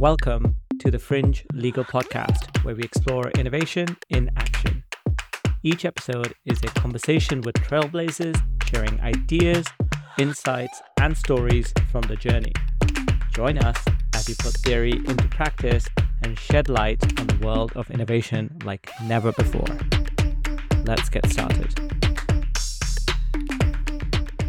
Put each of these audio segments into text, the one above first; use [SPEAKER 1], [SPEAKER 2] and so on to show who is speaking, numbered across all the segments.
[SPEAKER 1] Welcome to the Fringe Legal Podcast, where we explore innovation in action. Each episode is a conversation with trailblazers sharing ideas, insights, and stories from the journey. Join us as we put theory into practice and shed light on the world of innovation like never before. Let's get started.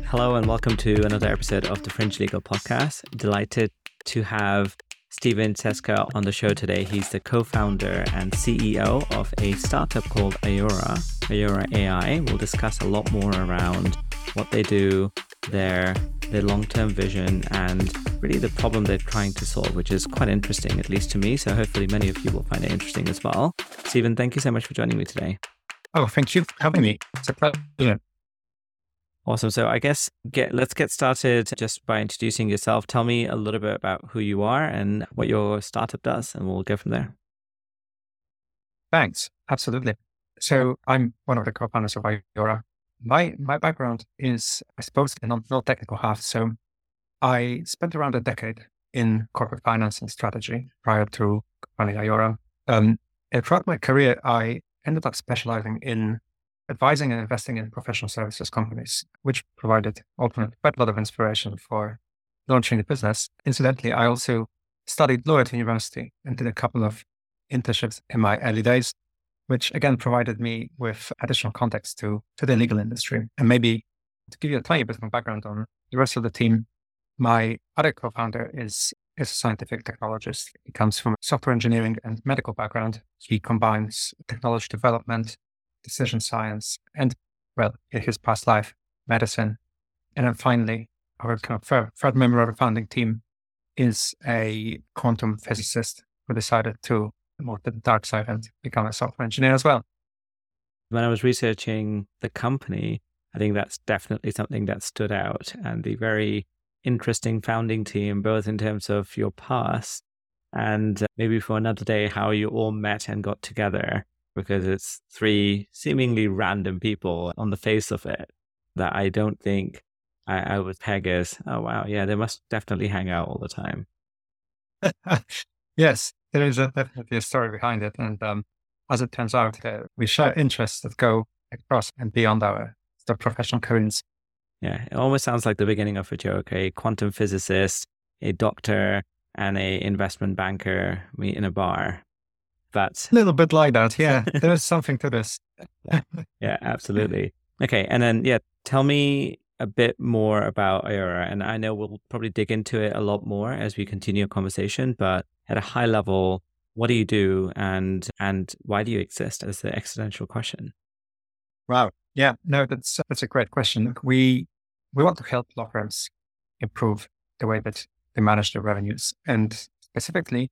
[SPEAKER 1] Hello, and welcome to another episode of the Fringe Legal Podcast. Delighted to have Steven Ciesla on the show today. He's the co founder and CEO of a startup called Ayora, Ayora AI. We'll discuss a lot more around what they do, their their long-term vision and really the problem they're trying to solve, which is quite interesting, at least to me. So hopefully many of you will find it interesting as well. Steven, thank you so much for joining me today.
[SPEAKER 2] Oh, thank you for having me. It's a pleasure.
[SPEAKER 1] Awesome. So I guess get let's get started just by introducing yourself. Tell me a little bit about who you are and what your startup does, and we'll go from there.
[SPEAKER 2] Thanks. Absolutely. So I'm one of the co-founders of Ayora. My my background is, I suppose, a non technical half. So I spent around a decade in corporate finance and strategy prior to founding Ayora. Um, throughout my career, I ended up specializing in advising and investing in professional services companies, which provided ultimately quite a lot of inspiration for launching the business. Incidentally, I also studied law at university and did a couple of internships in my early days, which again provided me with additional context to, to the legal industry. And maybe to give you a tiny bit of background on the rest of the team, my other co-founder is, is a scientific technologist. He comes from a software engineering and medical background. He combines technology development decision science, and well, in his past life, medicine. And then finally, our kind of third, member of the founding team is a quantum physicist who decided to move to the dark side and become a software engineer as well.
[SPEAKER 1] When I was researching the company, I think that's definitely something that stood out and the very interesting founding team, both in terms of your past and uh, maybe for another day, how you all met and got together because it's three seemingly random people on the face of it that I don't think I, I would peg as, oh, wow, yeah, they must definitely hang out all the time.
[SPEAKER 2] yes, there is a, definitely a story behind it. And um, as it turns out, uh, we share interests that go across and beyond our the professional careers.
[SPEAKER 1] Yeah, it almost sounds like the beginning of a joke. A quantum physicist, a doctor, and a investment banker meet in a bar that's
[SPEAKER 2] a little bit like that. Yeah, there is something to this.
[SPEAKER 1] yeah, absolutely. Okay, and then yeah, tell me a bit more about Ayora, and I know we'll probably dig into it a lot more as we continue our conversation. But at a high level, what do you do, and and why do you exist? As the existential question.
[SPEAKER 2] Wow. Yeah. No, that's that's a great question. We we want to help law firms improve the way that they manage their revenues, and specifically,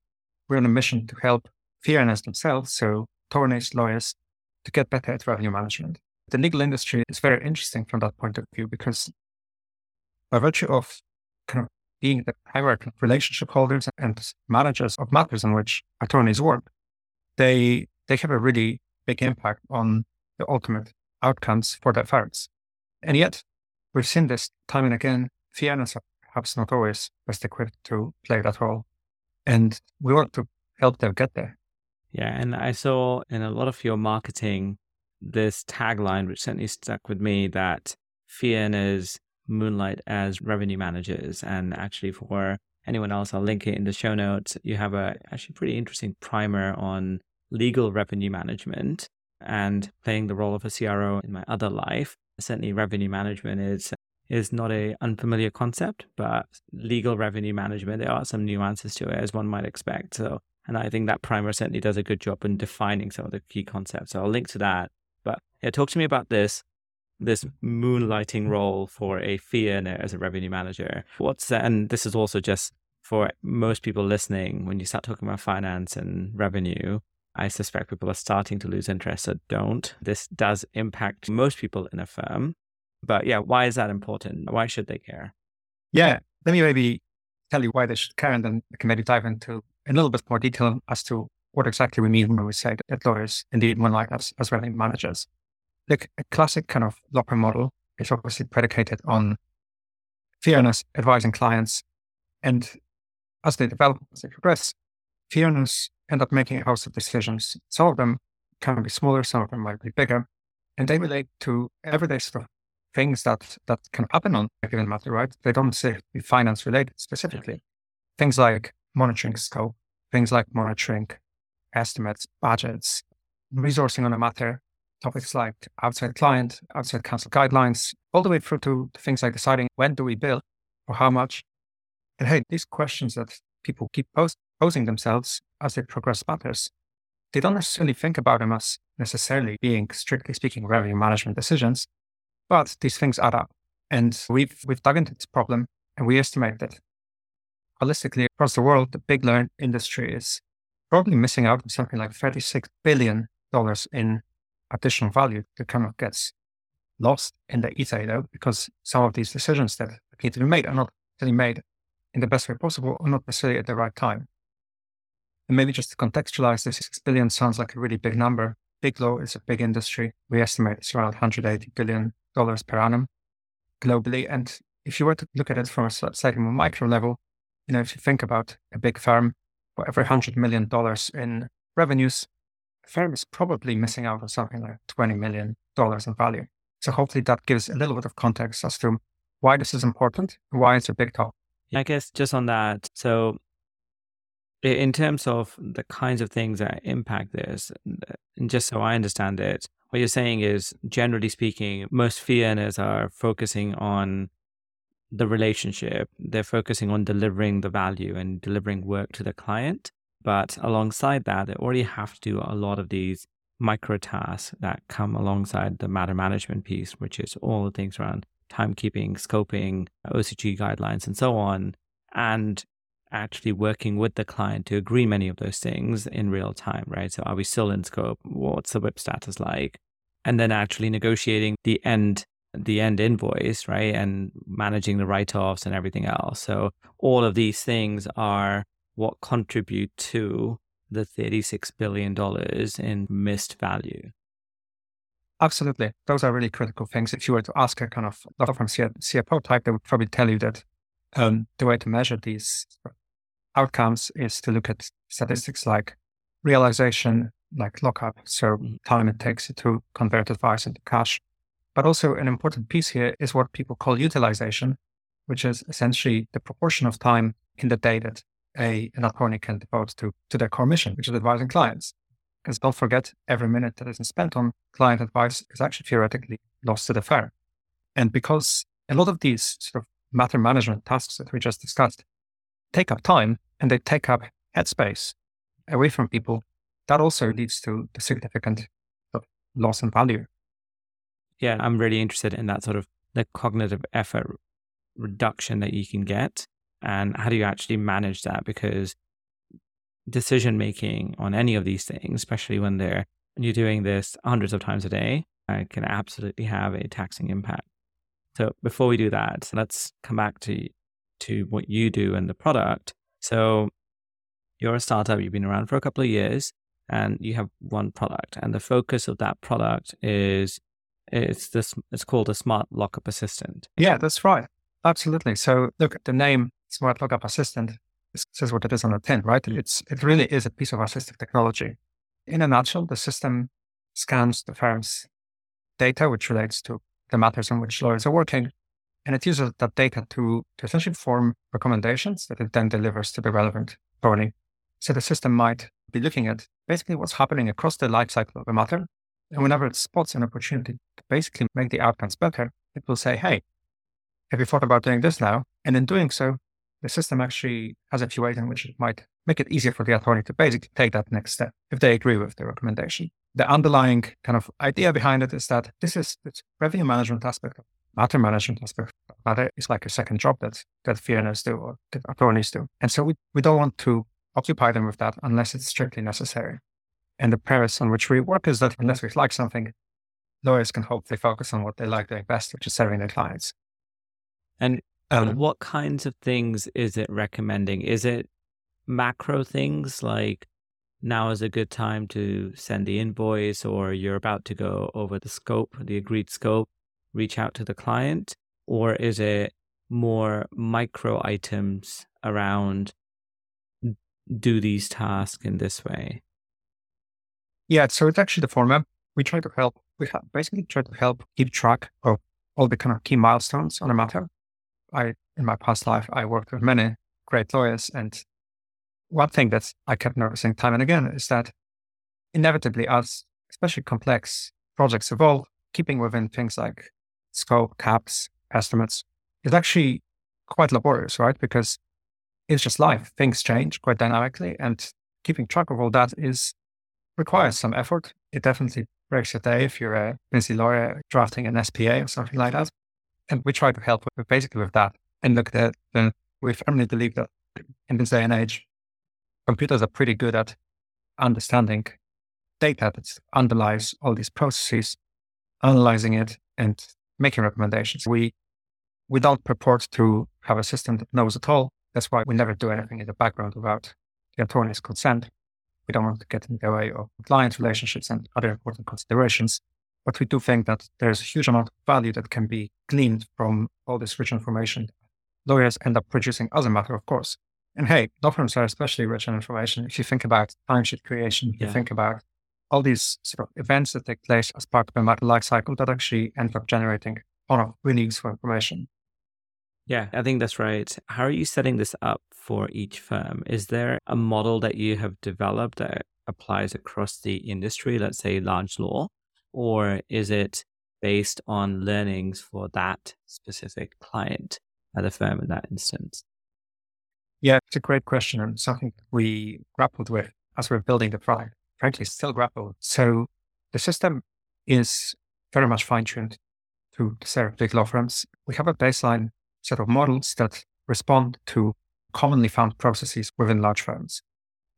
[SPEAKER 2] we're on a mission to help fee earners themselves, so attorneys, lawyers, to get better at revenue management. The legal industry is very interesting from that point of view because by virtue of kind of being the primary relationship holders and managers of matters in which attorneys work, they they have a really big impact on the ultimate outcomes for their firms. And yet, we've seen this time and again. Are perhaps not always best equipped to play that role, and we want to help them get there.
[SPEAKER 1] Yeah. And I saw in a lot of your marketing this tagline, which certainly stuck with me that earners moonlight as revenue managers. And actually, for anyone else, I'll link it in the show notes. You have a actually pretty interesting primer on legal revenue management and playing the role of a CRO in my other life. Certainly, revenue management is is not a unfamiliar concept, but legal revenue management, there are some nuances to it, as one might expect. So and I think that primer certainly does a good job in defining some of the key concepts. So I'll link to that. But yeah, talk to me about this this moonlighting role for a fee earner as a revenue manager. What's that? and this is also just for most people listening, when you start talking about finance and revenue, I suspect people are starting to lose interest. So don't. This does impact most people in a firm. But yeah, why is that important? Why should they care?
[SPEAKER 2] Yeah. Let me maybe tell you why they should care and then can maybe dive into a little bit more detail as to what exactly we mean when we say that lawyers indeed moonlight as, as revenue managers. Look, a classic kind of law model is obviously predicated on fee earners advising clients. And as they develop, as they progress, fee earners end up making a host of decisions. Some of them can be smaller, some of them might be bigger, and they relate to everyday stuff, things that that can happen on a given matter, right? They don't say finance related specifically. Things like monitoring scope, things like monitoring estimates, budgets, resourcing on a matter, topics like outside client, outside counsel guidelines, all the way through to things like deciding when do we bill or how much. And hey, these questions that people keep pos- posing themselves as they progress matters, they don't necessarily think about them as necessarily being, strictly speaking, revenue management decisions, but these things add up. And we've, we've dug into this problem and we estimate that holistically across the world, the big law industry is probably missing out on something like $36 billion in additional value that kind of gets lost in the ether, though, because some of these decisions that need to be made are not really made in the best way possible or not necessarily at the right time. And maybe just to contextualize this, 6 billion sounds like a really big number. Big Law is a big industry. We estimate it's around 180 billion dollars per annum globally. And if you were to look at it from a slightly more micro level, you know, if you think about a big firm, for every hundred million dollars in revenues, the firm is probably missing out on something like twenty million dollars in value. So hopefully that gives a little bit of context as to why this is important, why it's a big topic.
[SPEAKER 1] I guess just on that, so in terms of the kinds of things that impact this, and just so I understand it, what you're saying is, generally speaking, most fee earners are focusing on the relationship. They're focusing on delivering the value and delivering work to the client. But alongside that, they already have to do a lot of these micro tasks that come alongside the matter management piece, which is all the things around timekeeping, scoping, OCG guidelines, and so on. And actually working with the client to agree many of those things in real time, right? So are we still in scope? What's the WIP status like? And then actually negotiating the end the end invoice, right? And managing the write-offs and everything else. So all of these things are what contribute to the $36 billion in missed value.
[SPEAKER 2] Absolutely. Those are really critical things. If you were to ask a kind of law firm CFO type, they would probably tell you that um, the way to measure these outcomes is to look at statistics like realization, like lockup, so mm-hmm. time it takes to convert advice into cash. But also an important piece here is what people call utilization, which is essentially the proportion of time in the day that a, an attorney can devote to, to their core mission, which is advising clients. Because don't forget, every minute that isn't spent on client advice is actually theoretically lost to the firm. And because a lot of these sort of matter management tasks that we just discussed take up time and they take up headspace away from people, that also leads to the significant loss in value.
[SPEAKER 1] Yeah, I'm really interested in that sort of the cognitive effort reduction that you can get and how do you actually manage that because decision making on any of these things especially when they're when you're doing this hundreds of times a day uh, can absolutely have a taxing impact so before we do that, let's come back to to what you do and the product. So you're a startup, you've been around for a couple of years and you have one product and the focus of that product is it's this it's called a smart lockup assistant.
[SPEAKER 2] Yeah, that's right. Absolutely. So look at the name smart lockup assistant says what it is on the tin, right? Mm. It's it really is a piece of assistive technology. In a nutshell, the system scans the firm's data, which relates to the matters on which lawyers are working. And it uses that data to, to essentially form recommendations that it then delivers to the relevant attorney. So the system might be looking at basically what's happening across the life cycle of a matter. And whenever it spots an opportunity to basically make the outcomes better, it will say, Hey, have you thought about doing this now? And in doing so, the system actually has a few ways in which it might make it easier for the attorney to basically take that next step if they agree with the recommendation the underlying kind of idea behind it is that this is the revenue management aspect of matter management aspect matter is like a second job that that fee do or that attorneys do. And so we, we don't want to occupy them with that unless it's strictly necessary. And the premise on which we work is that unless we like something, lawyers can hopefully focus on what they like doing best, which is serving their clients.
[SPEAKER 1] And um, what kinds of things is it recommending? Is it macro things like now is a good time to send the invoice or you're about to go over the scope, the agreed scope, reach out to the client? Or is it more micro items around do these tasks in this way?
[SPEAKER 2] Yeah, so it's actually the format. We try to help, we basically try to help keep track of all the kind of key milestones on a matter. I, in my past life, I worked with many great lawyers. And one thing that I kept noticing time and again is that inevitably, as especially complex projects evolve, keeping within things like scope, caps, estimates is actually quite laborious, right? Because it's just life. Things change quite dynamically, and keeping track of all that is requires some effort. It definitely breaks your day if you're a busy lawyer drafting an SPA or something like that. And we try to help with, basically with that. And look, that the, we firmly believe that in this day and age, computers are pretty good at understanding data that underlies all these processes, analyzing it, and making recommendations. We we don't purport to have a system that knows it all. That's why we never do anything in the background without the attorney's consent. We don't want to get in the way of client relationships and other important considerations. But we do think that there's a huge amount of value that can be gleaned from all this rich information. Lawyers end up producing as a matter of course. And hey, law firms are especially rich in information. If you think about timesheet creation, if yeah. you think about all these sort of events that take place as part of a matter lifecycle that actually end up generating a lot of really useful information.
[SPEAKER 1] Yeah, I think that's right. How are you setting this up for each firm? Is there a model that you have developed that applies across the industry, let's say large law, or is it based on learnings for that specific client at the firm in that instance?
[SPEAKER 2] Yeah, it's a great question and something we grappled with as we're building the product. Frankly, still grapple. So the system is very much fine tuned to serve big law firms. We have a baseline set of models that respond to commonly found processes within large firms.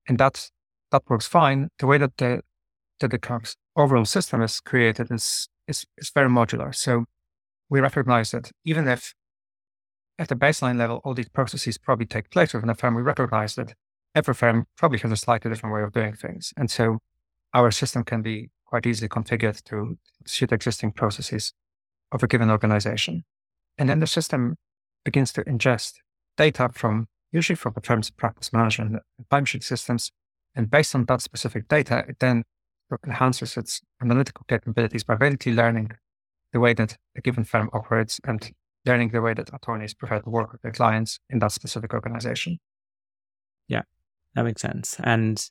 [SPEAKER 2] And that, that works fine. The way that the, that the overall system is created is, is, is very modular. So we recognize that even if at the baseline level, all these processes probably take place within a firm, we recognize that every firm probably has a slightly different way of doing things. And so our system can be quite easily configured to suit existing processes of a given organization. And then the system begins to ingest data from usually from the firm's practice management and timesheet systems. And based on that specific data, it then enhances its analytical capabilities by basically learning the way that a given firm operates and learning the way that attorneys prefer to work with their clients in that specific organization.
[SPEAKER 1] Yeah, that makes sense. And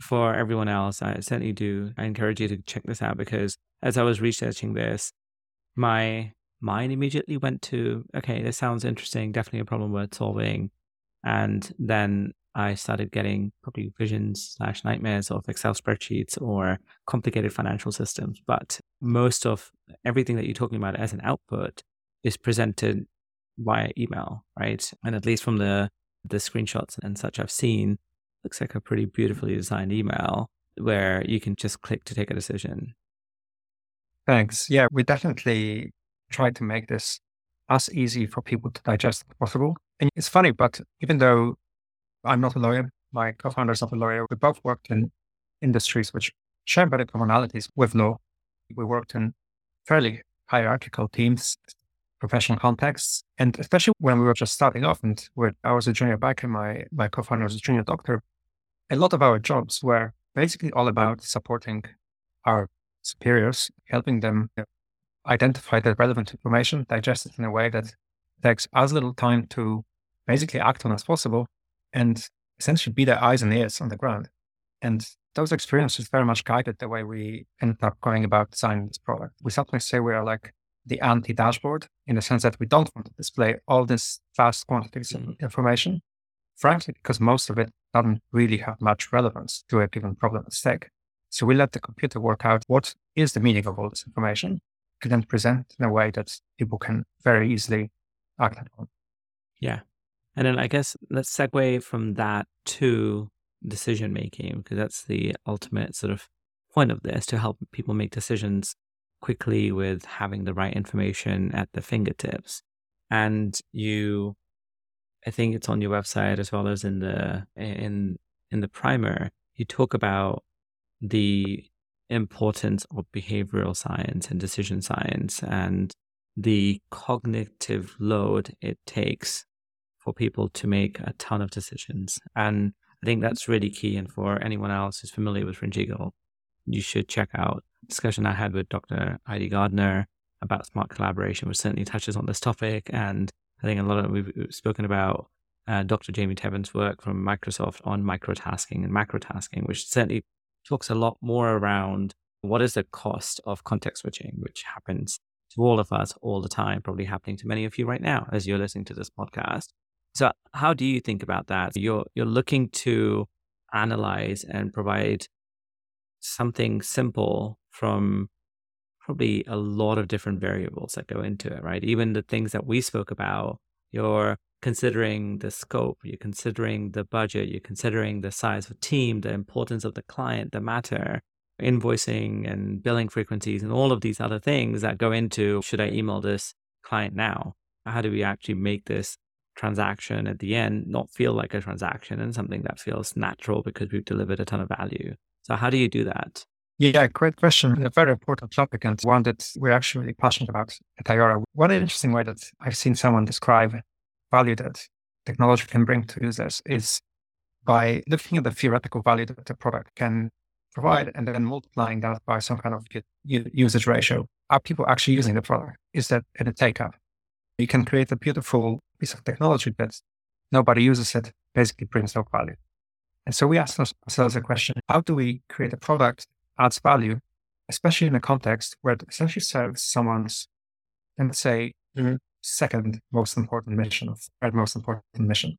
[SPEAKER 1] for everyone else, I certainly do. I encourage you to check this out because as I was researching this, my mind immediately went to, okay, this sounds interesting, definitely a problem worth solving. And then I started getting probably visions slash nightmares of Excel spreadsheets or complicated financial systems. But most of everything that you're talking about as an output is presented via email, right? And at least from the the screenshots and such I've seen, looks like a pretty beautifully designed email where you can just click to take a decision.
[SPEAKER 2] Thanks. Yeah, we definitely try to make this as easy for people to digest as possible. And it's funny, but even though I'm not a lawyer, my co-founder is not a lawyer, we both worked in industries which share many commonalities with law. We worked in fairly hierarchical teams, professional contexts, and especially when we were just starting off and I was a junior biker, my, my co-founder was a junior doctor, a lot of our jobs were basically all about supporting our superiors, helping them identify the relevant information, digest it in a way that takes as little time to basically act on as possible, and essentially be their eyes and ears on the ground. And those experiences very much guided the way we ended up going about designing this product. We sometimes say we are like the anti dashboard in the sense that we don't want to display all this vast quantities mm-hmm. of information, frankly, because most of it doesn't really have much relevance to a given problem at stake. So we let the computer work out what is the meaning of all this information then present in a way that people can very easily act on.
[SPEAKER 1] Yeah. And then I guess let's segue from that to decision making, because that's the ultimate sort of point of this to help people make decisions quickly with having the right information at the fingertips. And you, I think it's on your website as well as in the in in the primer. You talk about the importance of behavioral science and decision science and the cognitive load it takes for people to make a ton of decisions. And I think that's really key. And for anyone else who's familiar with Fringe Legal, you should check out discussion I had with Dr. Heidi Gardner about smart collaboration, which certainly touches on this topic. And I think a lot of we've spoken about uh, Dr. Jaime Teevan's work from Microsoft on microtasking and macrotasking, which certainly talks a lot more around what is the cost of context switching, which happens to all of us all the time, probably happening to many of you right now as you're listening to this podcast. So how do you think about that? You're you're looking to analyze and provide something simple from probably a lot of different variables that go into it, right? Even the things that we spoke about, you're considering the scope, you're considering the budget, you're considering the size of the team, the importance of the client, the matter, invoicing and billing frequencies, and all of these other things that go into should I email this client now? How do we actually make this transaction at the end not feel like a transaction and something that feels natural because we've delivered a ton of value. So, how do you do that?
[SPEAKER 2] Yeah, great question. A very important topic and one that we're actually really passionate about at Ayora. One interesting way that I've seen someone describe value that technology can bring to users is by looking at the theoretical value that the product can provide and then multiplying that by some kind of usage ratio. Are people actually using the product? Is that in a take up? You can create a beautiful piece of technology that nobody uses it, basically brings no value. And so we asked ourselves a question how do we create a product that adds value, especially in a context where it essentially serves someone's, let's say, mm-hmm. Second most important mission or third most important mission?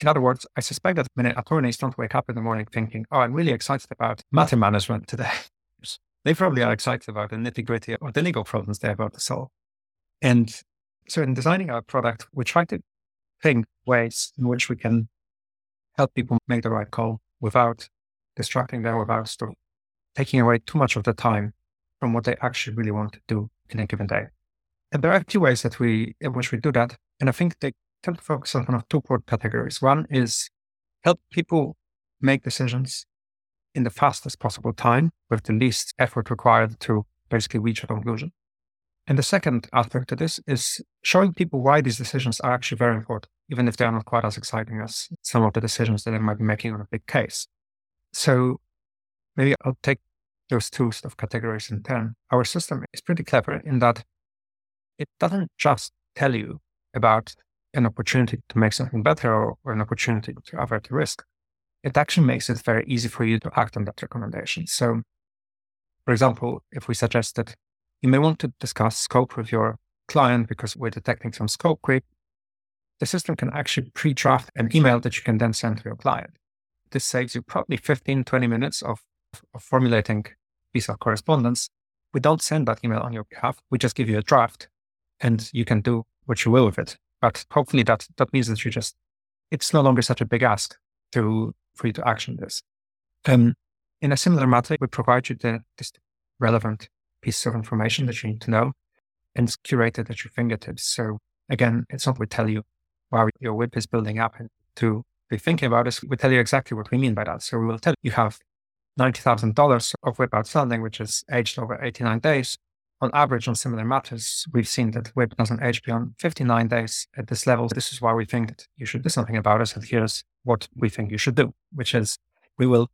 [SPEAKER 2] In other words, I suspect that many attorneys don't wake up in the morning thinking, oh, I'm really excited about matter management today. they probably are excited about the nitty gritty or the legal problems they're about to solve. And so in designing our product, we try to think ways in which we can help people make the right call without distracting them, without of taking away too much of the time from what they actually really want to do in a given day. And there are two ways that we in which we do that. And I think they tend to focus on kind of two broad categories. One is help people make decisions in the fastest possible time with the least effort required to basically reach a conclusion. And the second aspect to this is showing people why these decisions are actually very important, even if they're not quite as exciting as some of the decisions that they might be making on a big case. So maybe I'll take those two sort of categories in turn. Our system is pretty clever in that it doesn't just tell you about an opportunity to make something better or, or an opportunity to avert a risk. It actually makes it very easy for you to act on that recommendation. So, for example, if we suggest that you may want to discuss scope with your client because we're detecting some scope creep. The system can actually pre-draft an email that you can then send to your client. This saves you probably 15, 20 minutes of, of formulating piece of correspondence. We don't send that email on your behalf. We just give you a draft and you can do what you will with it. But hopefully that, that means that you just, it's no longer such a big ask to, for you to action this. Um, in a similar matter, we provide you the, this relevant piece of information that you need to know and it's curated at your fingertips. So again, it's not we tell you while your WIP is building up and to be thinking about this, we tell you exactly what we mean by that. So we will tell you you have $90,000 of WIP outstanding, which is aged over 89 days. On average, on similar matters, we've seen that WIP doesn't age beyond 59 days at this level. This is why we think that you should do something about it. And here's what we think you should do, which is we will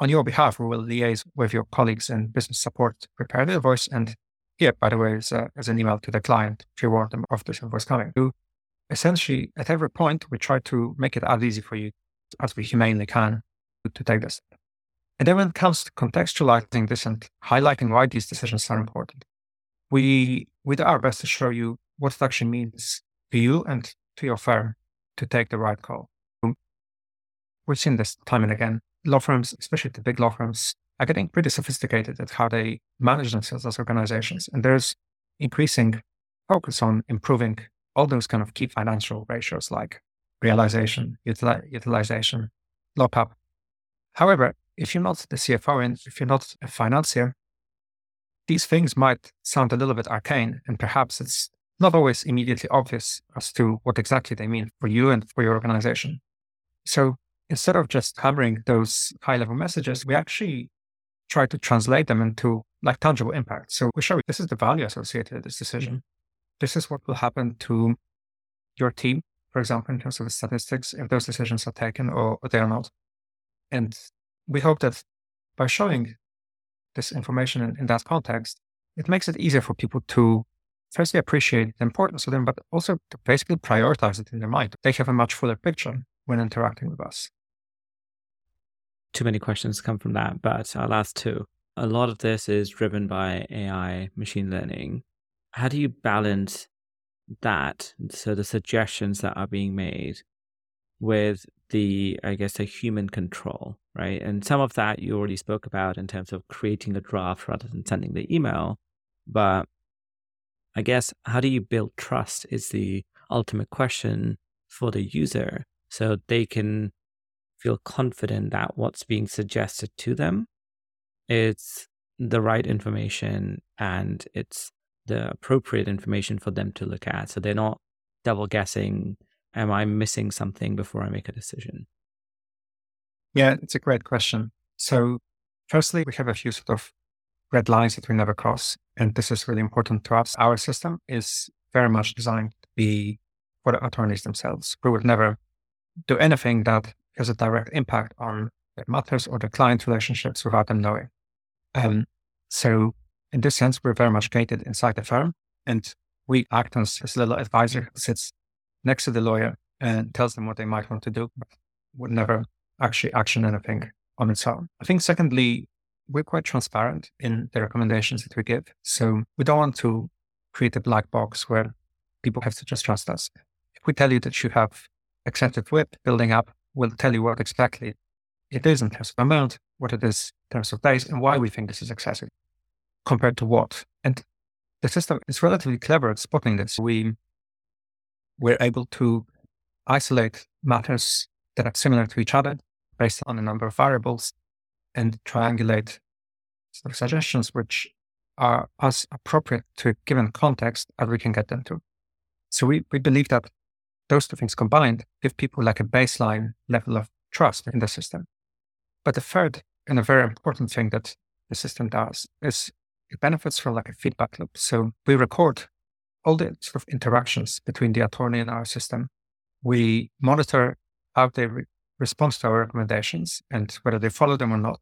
[SPEAKER 2] on your behalf, we will liaise with your colleagues in business support prepare the invoice. And here, by the way, is, is an email to the client to warn them of this invoice coming. To essentially, at every point, we try to make it as easy for you as we humanely can to take this. And then when it comes to contextualizing this and highlighting why these decisions are important, we, we do our best to show you what actually means to you and to your firm to take the right call. Um, we've seen this time and again law firms, especially the big law firms, are getting pretty sophisticated at how they manage themselves as organizations. And there's increasing focus on improving all those kind of key financial ratios like realization, utili- utilization, lockup. However, if you're not the CFO and if you're not a financier, these things might sound a little bit arcane and perhaps it's not always immediately obvious as to what exactly they mean for you and for your organization. So instead of just hammering those high level messages, we actually try to translate them into like tangible impact. So we show you this is the value associated with this decision. This is what will happen to your team for example, in terms of the statistics, if those decisions are taken or, or they are not. And we hope that by showing this information in, in that context, it makes it easier for people to firstly appreciate the importance of them, but also to basically prioritize it in their mind. They have a much fuller picture when interacting with us.
[SPEAKER 1] Too many questions come from that, but I'll ask two. A lot of this is driven by AI, machine learning. How do you balance that? So the suggestions that are being made with the, I guess, the human control, right? And some of that you already spoke about in terms of creating a draft rather than sending the email. But I guess how do you build trust is the ultimate question for the user so they can feel confident that what's being suggested to them is the right information and it's the appropriate information for them to look at. So they're not double guessing, am I missing something before I make a decision?
[SPEAKER 2] Yeah, it's a great question. So, firstly, we have a few sort of red lines that we never cross. And this is really important to us. Our system is very much designed to be for the attorneys themselves. We would never do anything that has a direct impact on their matters or the client relationships without them knowing. Um, so in this sense, we're very much gated inside the firm and we act as, a little advisor who sits next to the lawyer and tells them what they might want to do, but would never actually action anything on its own. I think secondly, we're quite transparent in the recommendations that we give. So we don't want to create a black box where people have to just trust us. If we tell you that you have accepted WIP building up, we'll tell you what exactly it is in terms of amount, what it is in terms of days, and why we think this is excessive compared to what. And the system is relatively clever at spotting this. We we're able to isolate matters that are similar to each other based on a number of variables and triangulate sort of suggestions which are as appropriate to a given context as we can get them to. So we, we believe that those two things combined give people like a baseline level of trust in the system. But the third and a very important thing that the system does is it benefits from like a feedback loop. So we record all the sort of interactions between the attorney and our system. We monitor how they re- respond to our recommendations and whether they follow them or not.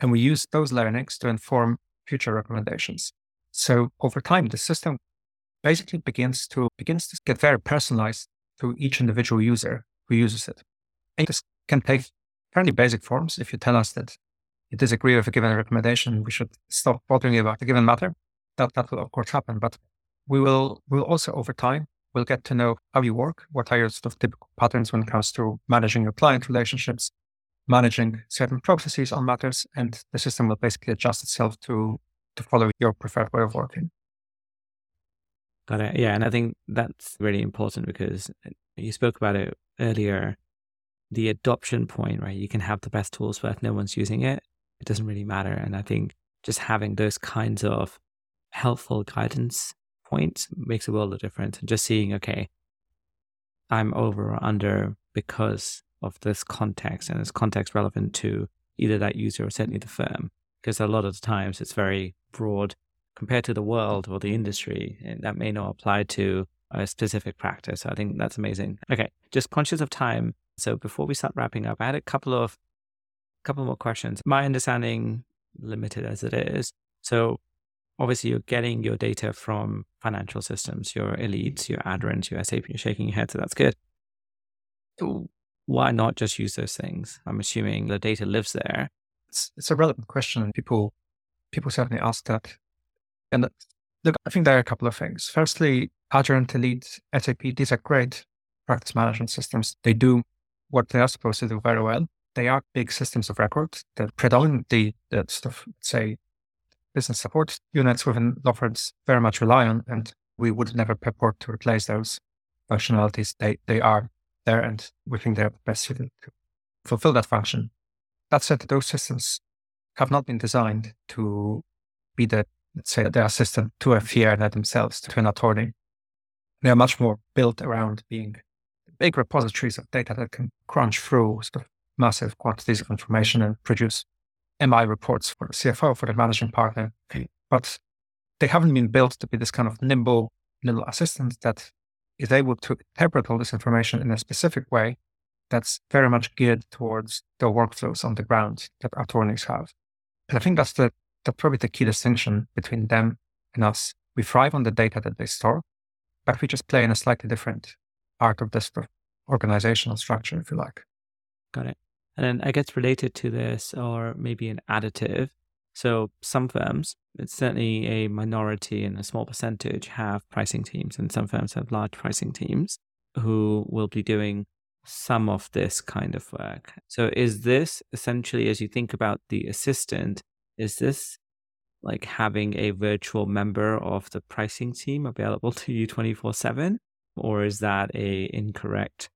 [SPEAKER 2] And we use those learnings to inform future recommendations. So over time, the system basically begins to begins to get very personalized to each individual user who uses it. And this can take fairly basic forms. If you tell us that you disagree with a given recommendation, we should stop bothering you about a given matter. That that will of course happen. But we will will also over time we'll get to know how you work, what are your sort of typical patterns when it comes to managing your client relationships, managing certain processes on matters, and the system will basically adjust itself to to follow your preferred way of working.
[SPEAKER 1] Got it. Yeah, and I think that's really important because you spoke about it earlier. The adoption point, right? You can have the best tools, but if no one's using it, it doesn't really matter. And I think just having those kinds of helpful guidance points makes a world of difference. And just seeing, okay, I'm over or under because of this context and it's context relevant to either that user or certainly the firm. Because a lot of the times it's very broad compared to the world or the industry, and that may not apply to a specific practice. So I think that's amazing. Okay, just conscious of time. So before we start wrapping up, I had a couple of couple more questions. My understanding, limited as it is, so obviously you're getting your data from financial systems, your elites, your Aderant, your SAP, you're shaking your head, so that's good So why not just use those things? I'm assuming the data lives there.
[SPEAKER 2] It's, it's a relevant question. People, people certainly ask that. And look, I think there are a couple of things. Firstly, Aderant, Elite, SAP, these are great practice management systems. They do what they are supposed to do very well. They are big systems of record that predominantly that stuff, say, business support units within law firms very much rely on, and we would never purport to replace those functionalities. They they are there, and we think they're best suited to fulfill that function. That said, those systems have not been designed to be the, let's say, the assistant to a fee themselves, to an attorney. They are much more built around being big repositories of data that can crunch through sort of massive quantities of information and produce MI reports for the CFO, for the managing partner. But they haven't been built to be this kind of nimble little assistant that is able to interpret all this information in a specific way that's very much geared towards the workflows on the ground that attorneys have. And I think that's the that's probably the key distinction between them and us. We thrive on the data that they store, but we just play in a slightly different part of this organizational structure, if you like.
[SPEAKER 1] Got it. And then I guess related to this, or maybe an additive. So some firms, it's certainly a minority and a small percentage have pricing teams, and some firms have large pricing teams who will be doing some of this kind of work. So is this essentially, as you think about the assistant, is this like having a virtual member of the pricing team available to you 24 7? Or is that a incorrect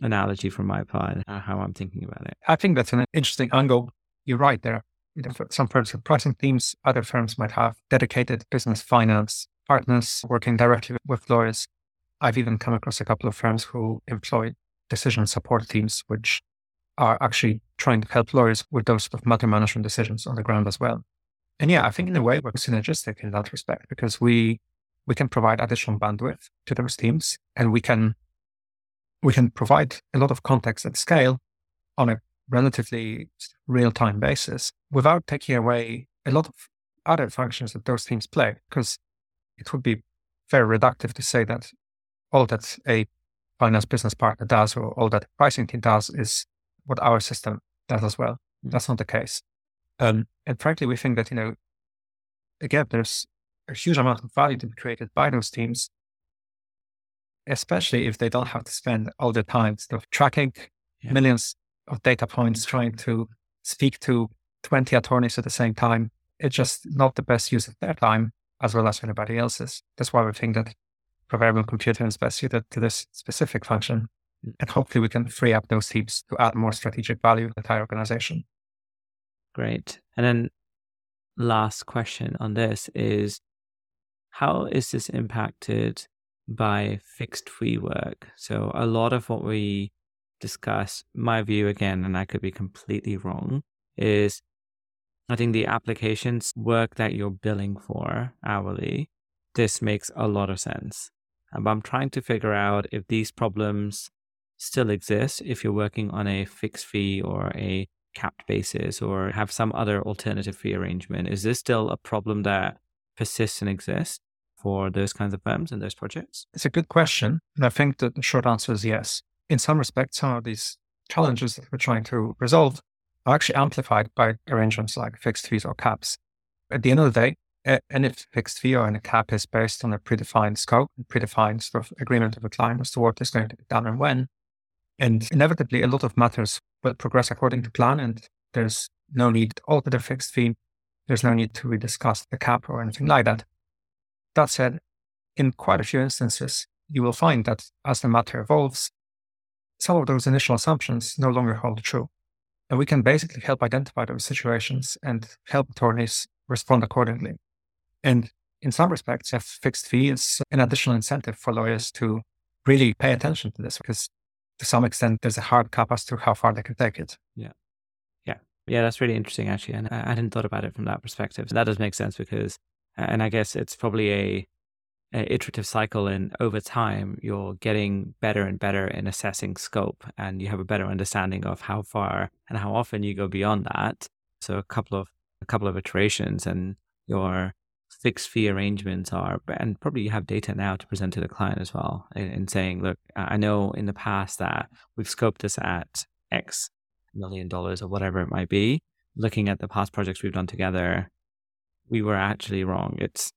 [SPEAKER 1] analogy from my part, uh, how I'm thinking about it?
[SPEAKER 2] I think that's an interesting angle. You're right there. Some firms have pricing teams, other firms might have dedicated business finance partners working directly with lawyers. I've even come across a couple of firms who employ decision support teams, which are actually trying to help lawyers with those sort of matter management decisions on the ground as well. And yeah, I think in a way we're synergistic in that respect because we we can provide additional bandwidth to those teams and we can we can provide a lot of context at scale on a relatively real time basis without taking away a lot of other functions that those teams play because it would be very reductive to say that all that a finance business partner does or all that pricing team does is what our system does as well. Mm. That's not the case. Um, and frankly, we think that, you know, again, there's a huge amount of value to be created by those teams, especially if they don't have to spend all the time sort of tracking yeah. millions of data points, trying to speak to 20 attorneys at the same time. It's just not the best use of their time as well as anybody else's. That's why we think that proverbial computer is best suited to this specific function. And hopefully we can free up those teams to add more strategic value to the entire organization.
[SPEAKER 1] Great. And then last question on this is how is this impacted by fixed fee work? So a lot of what we discuss, my view again, and I could be completely wrong, is I think the applications work that you're billing for hourly, this makes a lot of sense. Um, but I'm trying to figure out if these problems still exist if you're working on a fixed fee or a capped basis or have some other alternative fee arrangement. Is this still a problem that persists and exists for those kinds of firms and those projects?
[SPEAKER 2] It's a good question. And I think that the short answer is yes. In some respects, some of these challenges that we're trying to resolve are actually amplified by arrangements like fixed fees or caps. At the end of the day, any fixed fee or any cap is based on a predefined scope, and predefined sort of agreement of a client as to what is going to be done and when. And inevitably, a lot of matters will progress according to plan, and there's no need to alter the fixed fee. There's no need to rediscuss the cap or anything like that. That said, in quite a few instances, you will find that as the matter evolves, some of those initial assumptions no longer hold true. And we can basically help identify those situations and help attorneys respond accordingly. And in some respects, a fixed fee is an additional incentive for lawyers to really pay attention to this because to some extent there's a hard cap as to how far they can take it.
[SPEAKER 1] Yeah. Yeah. Yeah, that's really interesting actually. And I hadn't thought about it from that perspective. That does make sense because and I guess it's probably a, a iterative cycle and over time you're getting better and better in assessing scope and you have a better understanding of how far and how often you go beyond that. So a couple of a couple of iterations and your fixed fee arrangements are, and probably you have data now to present to the client as well, in, saying, look, I know in the past that we've scoped this at X million dollars or whatever it might be. Looking at the past projects we've done together, we were actually wrong. It's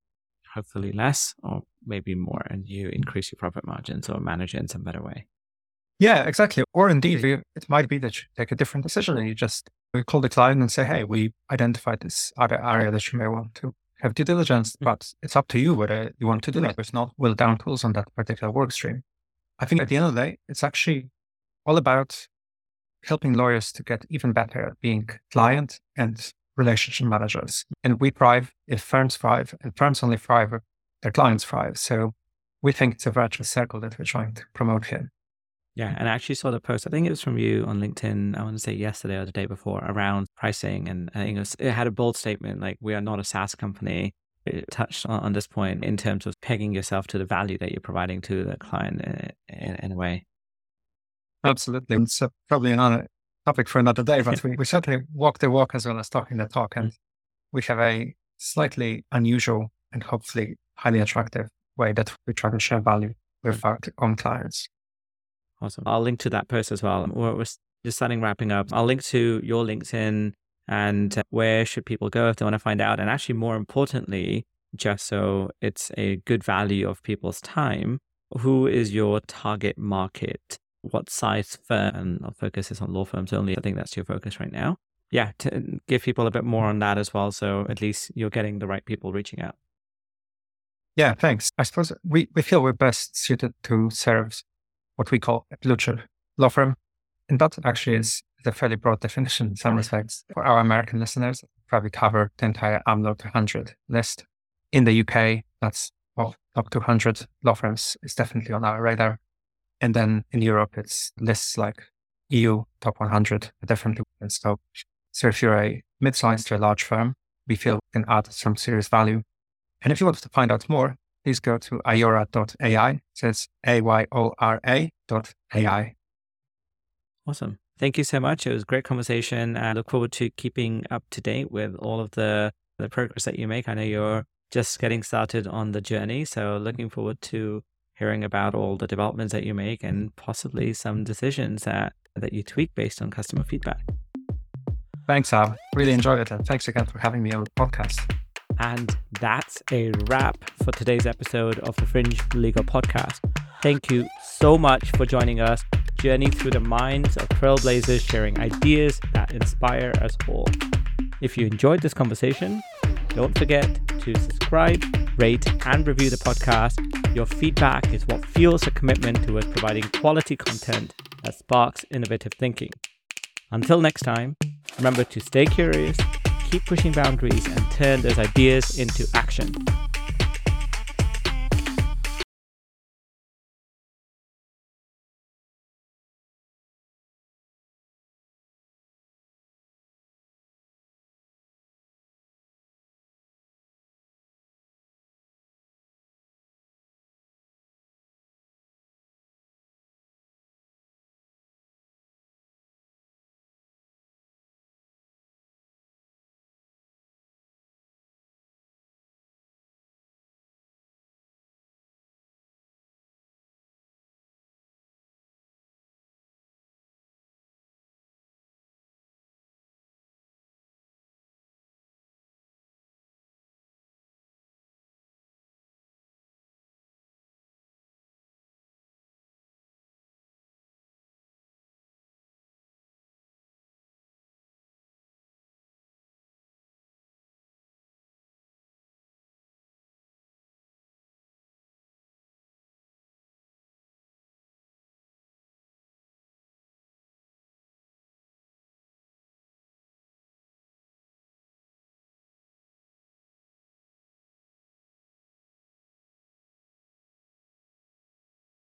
[SPEAKER 1] hopefully less or maybe more, and you increase your profit margins or manage it in some better way.
[SPEAKER 2] Yeah, exactly. Or indeed, it might be that you take a different decision and you just call the client and say, hey, we identified this other area that you may want to have due diligence, mm. but it's up to you whether you want to do that. There's not will down tools on that particular work stream. I think at the end of the day, it's actually all about helping lawyers to get even better at being client and relationship managers. And we thrive if firms thrive, and firms only thrive if their clients thrive. So we think it's a virtuous circle that we're trying to promote here.
[SPEAKER 1] Yeah, and I actually saw the post. I think it was from you on LinkedIn. I want to say yesterday or the day before around pricing, and I think it, was, it had a bold statement like, "We are not a SaaS company." It touched on, on, this point in terms of pegging yourself to the value that you're providing to the client in, in, in a way.
[SPEAKER 2] Absolutely. It's uh, probably another topic for another day, but we, we certainly walk the walk as well as talking the talk. Mm. And we have a slightly unusual and hopefully highly attractive way that we try to share value with mm. our own clients.
[SPEAKER 1] Awesome. I'll link to that post as well. We're, we're just starting wrapping up. I'll link to your LinkedIn and where should people go if they want to find out. And actually, more importantly, just so it's a good value of people's time, who is your target market? What size firm? I'll focus this on law firms only. I think that's your focus right now. Yeah, to uh, give people a bit more on that as well. So at least you're getting the right people reaching out.
[SPEAKER 2] Yeah, thanks. I suppose we, we feel we're best suited to serve what we call a blue chip law firm. And that actually is a fairly broad definition in some respects. For our American listeners, probably cover the entire Am Law 200 list. In the UK, that's well, top 200 law firms is definitely on our radar. And then in Europe, it's lists like EU top 100, definitely in mm-hmm. scope. So if you're a mid-sized to a large firm, we feel we can add some serious value and if you want to find out more, please go to ayora.ai. So it's A-Y-O-R-A dot A-I.
[SPEAKER 1] Awesome. Thank you so much. It was a great conversation. I look forward to keeping up to date with all of the, the progress that you make. I know you're just getting started on the journey. So looking forward to hearing about all the developments that you make and possibly some decisions that, that you tweak based on customer feedback.
[SPEAKER 2] Thanks, Ab. Really enjoyed it. And thanks again for having me on the podcast.
[SPEAKER 1] And that's a wrap for today's episode of the Fringe Legal Podcast. Thank you so much for joining us, journey through the minds of trailblazers sharing ideas that inspire us all. If you enjoyed this conversation, don't forget to subscribe, rate, and review the podcast. Your feedback is what fuels a commitment towards providing quality content that sparks innovative thinking. Until next time, remember to stay curious keep pushing boundaries and turn those ideas into action.